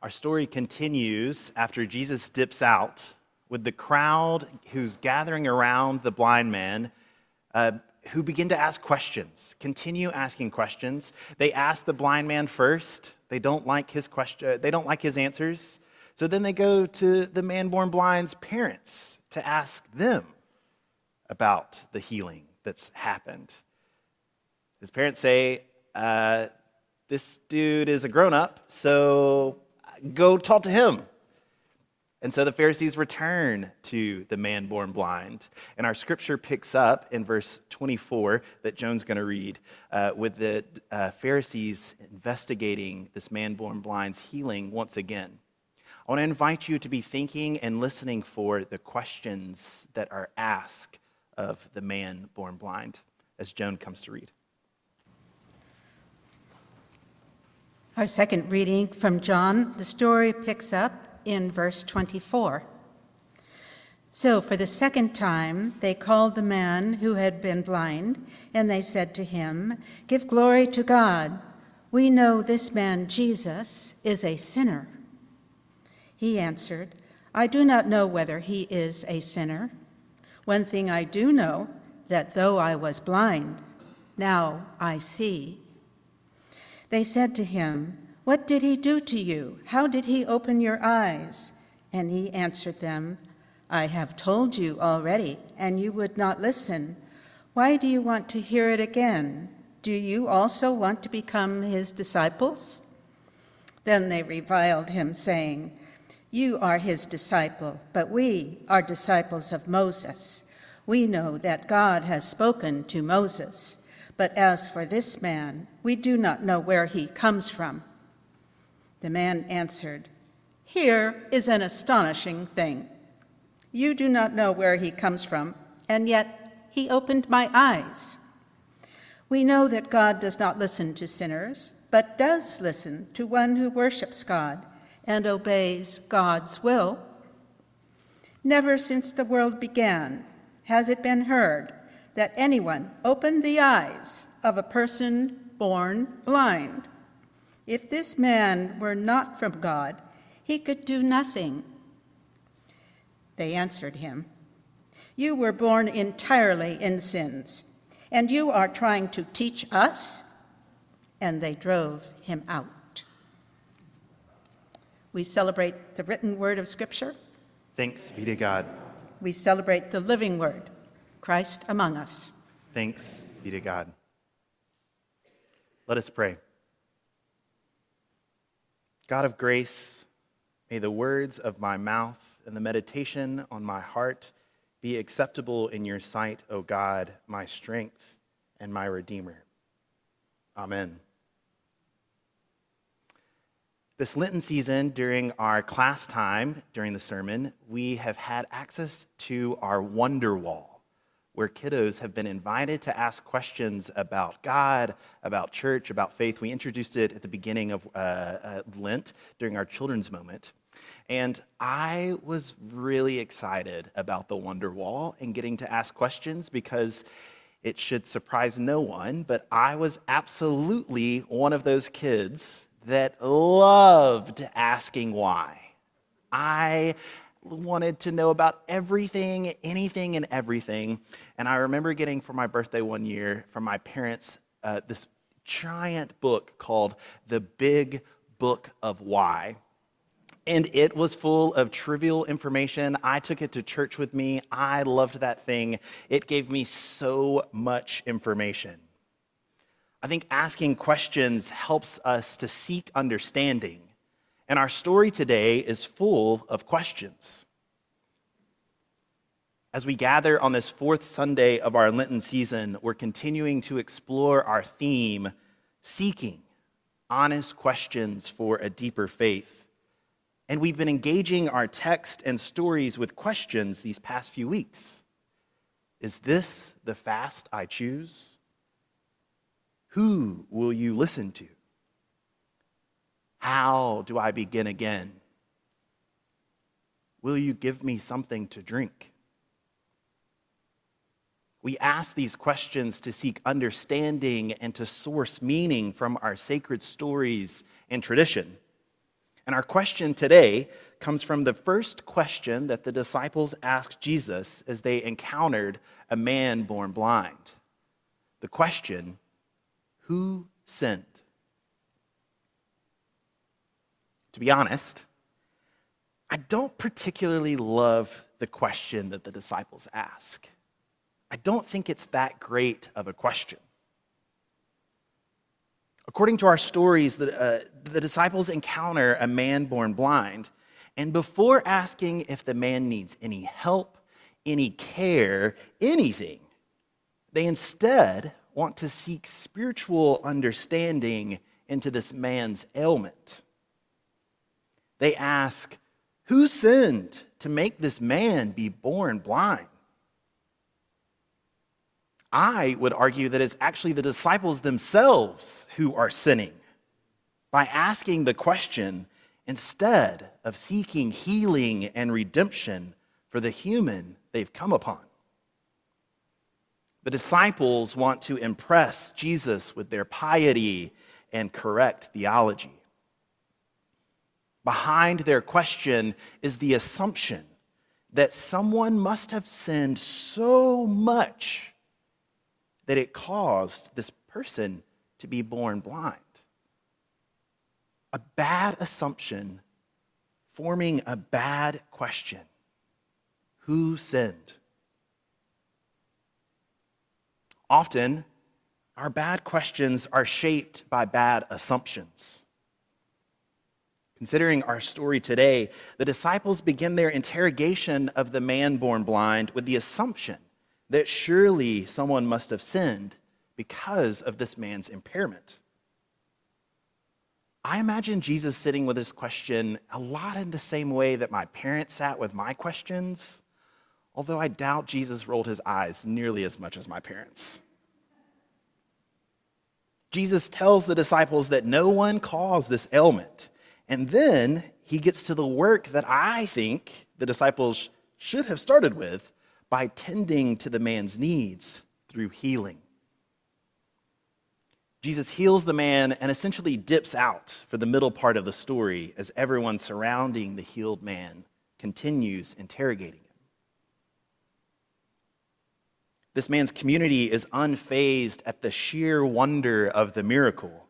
Our story continues after Jesus dips out with the crowd who's gathering around the blind man uh, who begin to ask questions, continue asking questions. They ask the blind man first. They don't like his question, they don't like his answers. So then they go to the man born blind's parents to ask them about the healing that's happened. His parents say, uh, This dude is a grown up, so go talk to him. And so the Pharisees return to the man born blind. And our scripture picks up in verse 24 that Joan's going to read uh, with the uh, Pharisees investigating this man born blind's healing once again. I want to invite you to be thinking and listening for the questions that are asked of the man born blind as Joan comes to read. Our second reading from John, the story picks up in verse 24. So, for the second time, they called the man who had been blind, and they said to him, Give glory to God. We know this man, Jesus, is a sinner. He answered, I do not know whether he is a sinner. One thing I do know, that though I was blind, now I see. They said to him, What did he do to you? How did he open your eyes? And he answered them, I have told you already, and you would not listen. Why do you want to hear it again? Do you also want to become his disciples? Then they reviled him, saying, you are his disciple, but we are disciples of Moses. We know that God has spoken to Moses, but as for this man, we do not know where he comes from. The man answered, Here is an astonishing thing. You do not know where he comes from, and yet he opened my eyes. We know that God does not listen to sinners, but does listen to one who worships God and obeys God's will. Never since the world began has it been heard that anyone opened the eyes of a person born blind. If this man were not from God, he could do nothing. They answered him, You were born entirely in sins, and you are trying to teach us? And they drove him out. We celebrate the written word of Scripture. Thanks be to God. We celebrate the living word, Christ among us. Thanks be to God. Let us pray. God of grace, may the words of my mouth and the meditation on my heart be acceptable in your sight, O God, my strength and my Redeemer. Amen. This Lenten season, during our class time, during the sermon, we have had access to our Wonder Wall, where kiddos have been invited to ask questions about God, about church, about faith. We introduced it at the beginning of uh, uh, Lent during our children's moment. And I was really excited about the Wonder Wall and getting to ask questions because it should surprise no one, but I was absolutely one of those kids that loved asking why. I wanted to know about everything, anything, and everything. And I remember getting for my birthday one year from my parents uh, this giant book called The Big Book of Why. And it was full of trivial information. I took it to church with me. I loved that thing. It gave me so much information. I think asking questions helps us to seek understanding. And our story today is full of questions. As we gather on this fourth Sunday of our Lenten season, we're continuing to explore our theme seeking honest questions for a deeper faith. And we've been engaging our text and stories with questions these past few weeks. Is this the fast I choose? Who will you listen to? How do I begin again? Will you give me something to drink? We ask these questions to seek understanding and to source meaning from our sacred stories and tradition. And our question today comes from the first question that the disciples asked Jesus as they encountered a man born blind. The question, who sinned? To be honest, I don't particularly love the question that the disciples ask. I don't think it's that great of a question. According to our stories, the, uh, the disciples encounter a man born blind, and before asking if the man needs any help, any care, anything, they instead want to seek spiritual understanding into this man's ailment. They ask, Who sinned to make this man be born blind? I would argue that it's actually the disciples themselves who are sinning by asking the question instead of seeking healing and redemption for the human they've come upon. The disciples want to impress Jesus with their piety and correct theology. Behind their question is the assumption that someone must have sinned so much that it caused this person to be born blind. A bad assumption forming a bad question Who sinned? Often, our bad questions are shaped by bad assumptions. Considering our story today, the disciples begin their interrogation of the man born blind with the assumption that surely someone must have sinned because of this man's impairment. I imagine Jesus sitting with this question a lot in the same way that my parents sat with my questions, although I doubt Jesus rolled his eyes nearly as much as my parents. Jesus tells the disciples that no one caused this ailment. And then he gets to the work that I think the disciples should have started with by tending to the man's needs through healing. Jesus heals the man and essentially dips out for the middle part of the story as everyone surrounding the healed man continues interrogating him. This man's community is unfazed at the sheer wonder of the miracle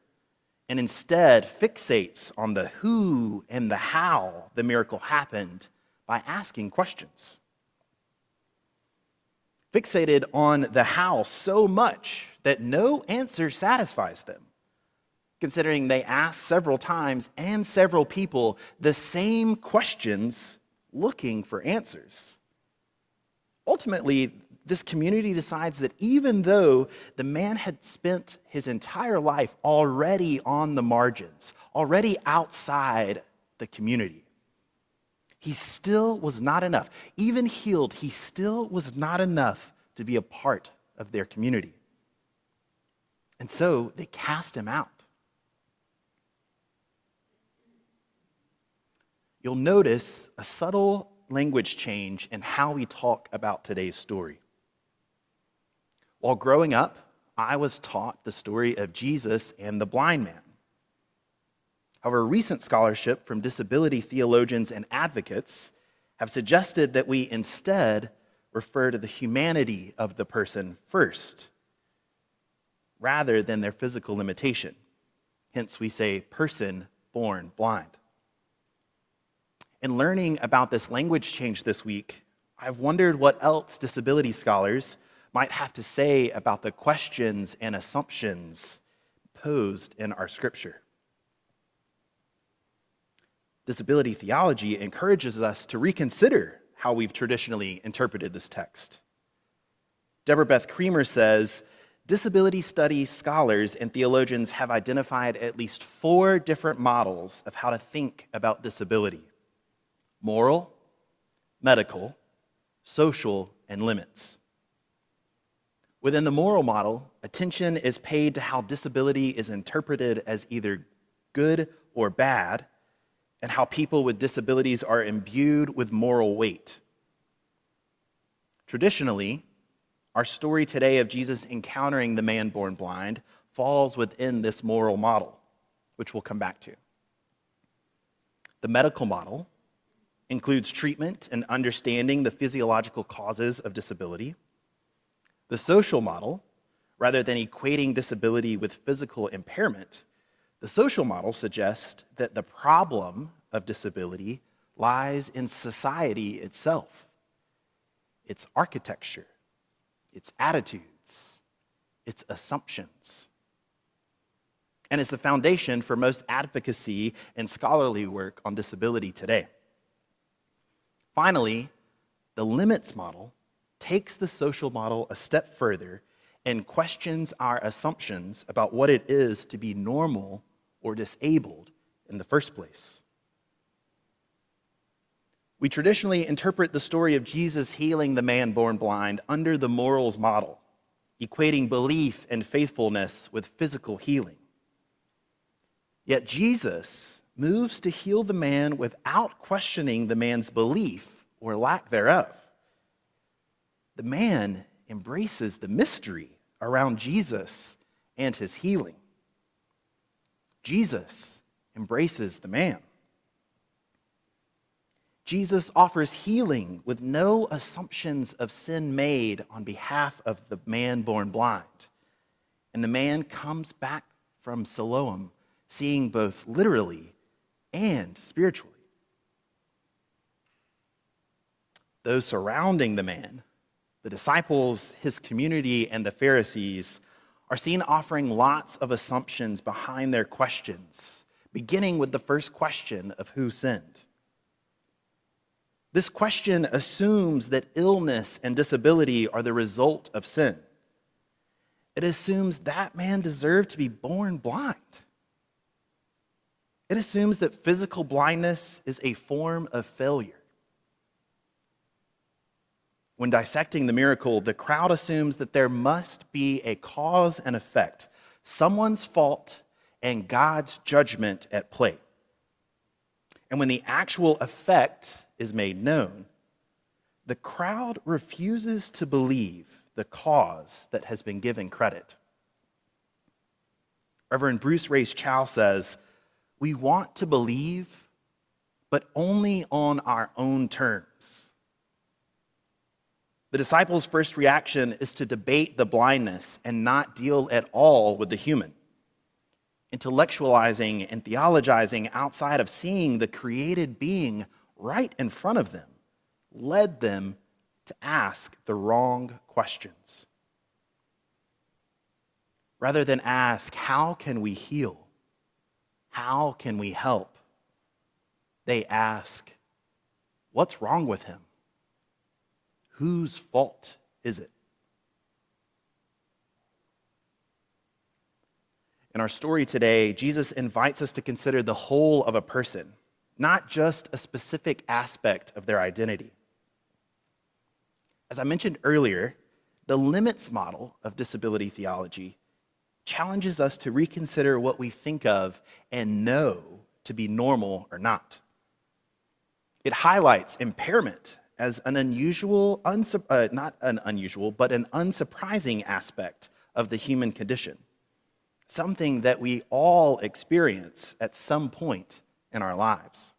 and instead fixates on the who and the how the miracle happened by asking questions fixated on the how so much that no answer satisfies them, considering they ask several times and several people the same questions looking for answers. Ultimately, this community decides that even though the man had spent his entire life already on the margins, already outside the community, he still was not enough. Even healed, he still was not enough to be a part of their community. And so they cast him out. You'll notice a subtle language change in how we talk about today's story. While growing up, I was taught the story of Jesus and the blind man. However, recent scholarship from disability theologians and advocates have suggested that we instead refer to the humanity of the person first, rather than their physical limitation. Hence, we say person born blind. In learning about this language change this week, I've wondered what else disability scholars might have to say about the questions and assumptions posed in our scripture disability theology encourages us to reconsider how we've traditionally interpreted this text. Deborah Beth Creamer says disability studies scholars and theologians have identified at least four different models of how to think about disability moral, medical, social, and limits. Within the moral model, attention is paid to how disability is interpreted as either good or bad and how people with disabilities are imbued with moral weight. Traditionally, our story today of Jesus encountering the man born blind falls within this moral model, which we'll come back to. The medical model includes treatment and understanding the physiological causes of disability. The social model, rather than equating disability with physical impairment, the social model suggests that the problem of disability lies in society itself, its architecture, its attitudes, its assumptions. And is the foundation for most advocacy and scholarly work on disability today. Finally, the limits model takes the social model a step further and questions our assumptions about what it is to be normal or disabled in the first place. We traditionally interpret the story of Jesus healing the man born blind under the morals model, equating belief and faithfulness with physical healing. Yet Jesus moves to heal the man without questioning the man's belief or lack thereof. The man embraces the mystery around Jesus and his healing. Jesus embraces the man. Jesus offers healing with no assumptions of sin made on behalf of the man born blind. And the man comes back from Siloam, seeing both literally and spiritually. Those surrounding the man, the disciples, his community, and the Pharisees, are seen offering lots of assumptions behind their questions, beginning with the first question of who sinned. This question assumes that illness and disability are the result of sin. It assumes that man deserved to be born blind. It assumes that physical blindness is a form of failure. When dissecting the miracle, the crowd assumes that there must be a cause and effect, someone's fault and God's judgment at play. And when the actual effect is made known, the crowd refuses to believe the cause that has been given credit. Reverend Bruce Reyes-Chow says, We want to believe, but only on our own terms. The disciples' first reaction is to debate the blindness and not deal at all with the human. Intellectualizing and theologizing outside of seeing the created being right in front of them led them to ask the wrong questions. Rather than ask, How can we heal? How can we help? They ask, What's wrong with him? Whose fault is it? In our story today, Jesus invites us to consider the whole of a person, not just a specific aspect of their identity. As I mentioned earlier, the limits model of disability theology challenges us to reconsider what we think of and know to be normal or not. It highlights impairment as an unusual, uh, not an unusual, but an unsurprising aspect of the human condition. Something that we all experience at some point in our lives.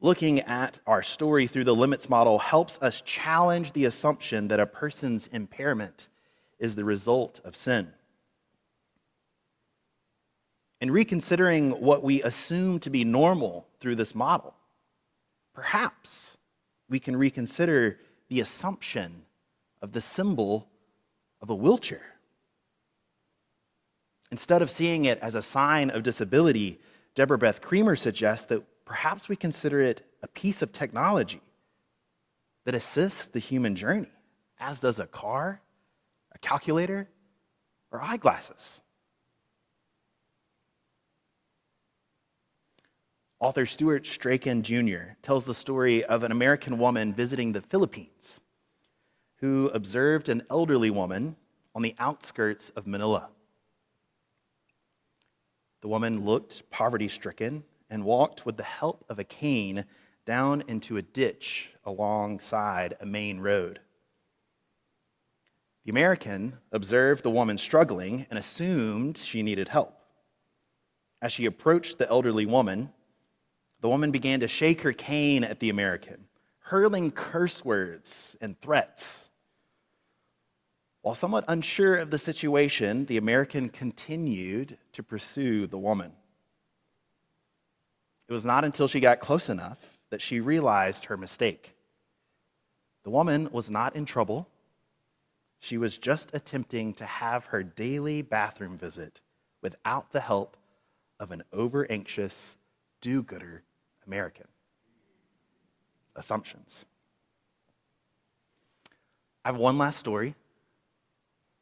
Looking at our story through the limits model helps us challenge the assumption that a person's impairment is the result of sin. In reconsidering what we assume to be normal through this model, perhaps we can reconsider the assumption of the symbol of a wheelchair. Instead of seeing it as a sign of disability, Deborah Beth Creamer suggests that perhaps we consider it a piece of technology that assists the human journey, as does a car, a calculator, or eyeglasses. Author Stuart Strachan Jr. tells the story of an American woman visiting the Philippines who observed an elderly woman on the outskirts of Manila. The woman looked poverty stricken and walked with the help of a cane down into a ditch alongside a main road. The American observed the woman struggling and assumed she needed help. As she approached the elderly woman, The woman began to shake her cane at the American, hurling curse words and threats. While somewhat unsure of the situation, the American continued to pursue the woman. It was not until she got close enough that she realized her mistake. The woman was not in trouble. She was just attempting to have her daily bathroom visit without the help of an over anxious, do gooder American. Assumptions. I have one last story,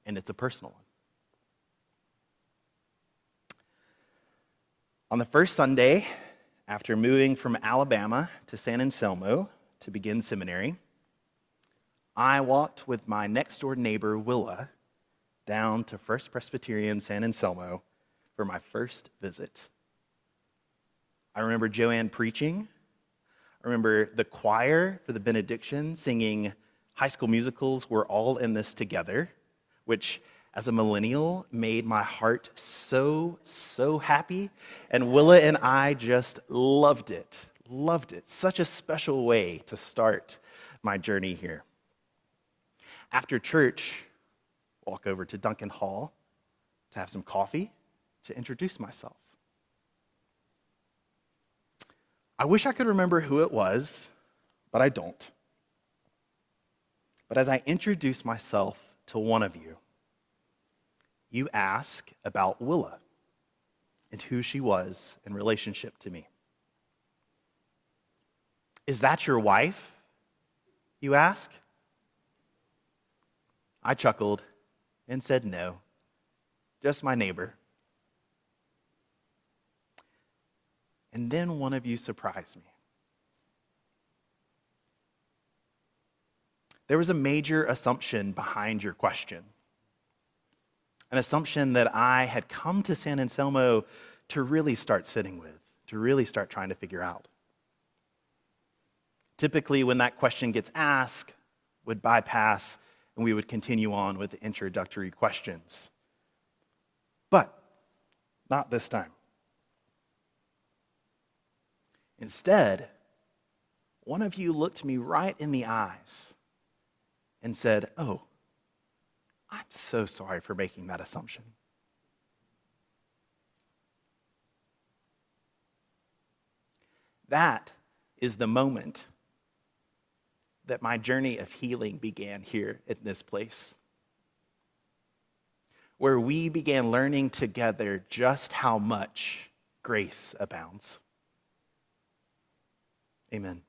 and it's a personal one. On the first Sunday after moving from Alabama to San Anselmo to begin seminary, I walked with my next door neighbor, Willa, down to First Presbyterian San Anselmo for my first visit. I remember Joanne preaching. I remember the choir for the benediction singing high school musicals. We're all in this together, which as a millennial made my heart so, so happy. And Willa and I just loved it. Loved it. Such a special way to start my journey here. After church, walk over to Duncan Hall to have some coffee, to introduce myself. I wish I could remember who it was, but I don't. But as I introduce myself to one of you, you ask about Willa and who she was in relationship to me. Is that your wife? You ask. I chuckled and said no, just my neighbor. And then one of you surprised me. There was a major assumption behind your question. An assumption that I had come to San Anselmo to really start sitting with, to really start trying to figure out. Typically, when that question gets asked, would bypass and we would continue on with the introductory questions. But not this time. Instead, one of you looked me right in the eyes and said, Oh, I'm so sorry for making that assumption. That is the moment that my journey of healing began here in this place, where we began learning together just how much grace abounds. Amen.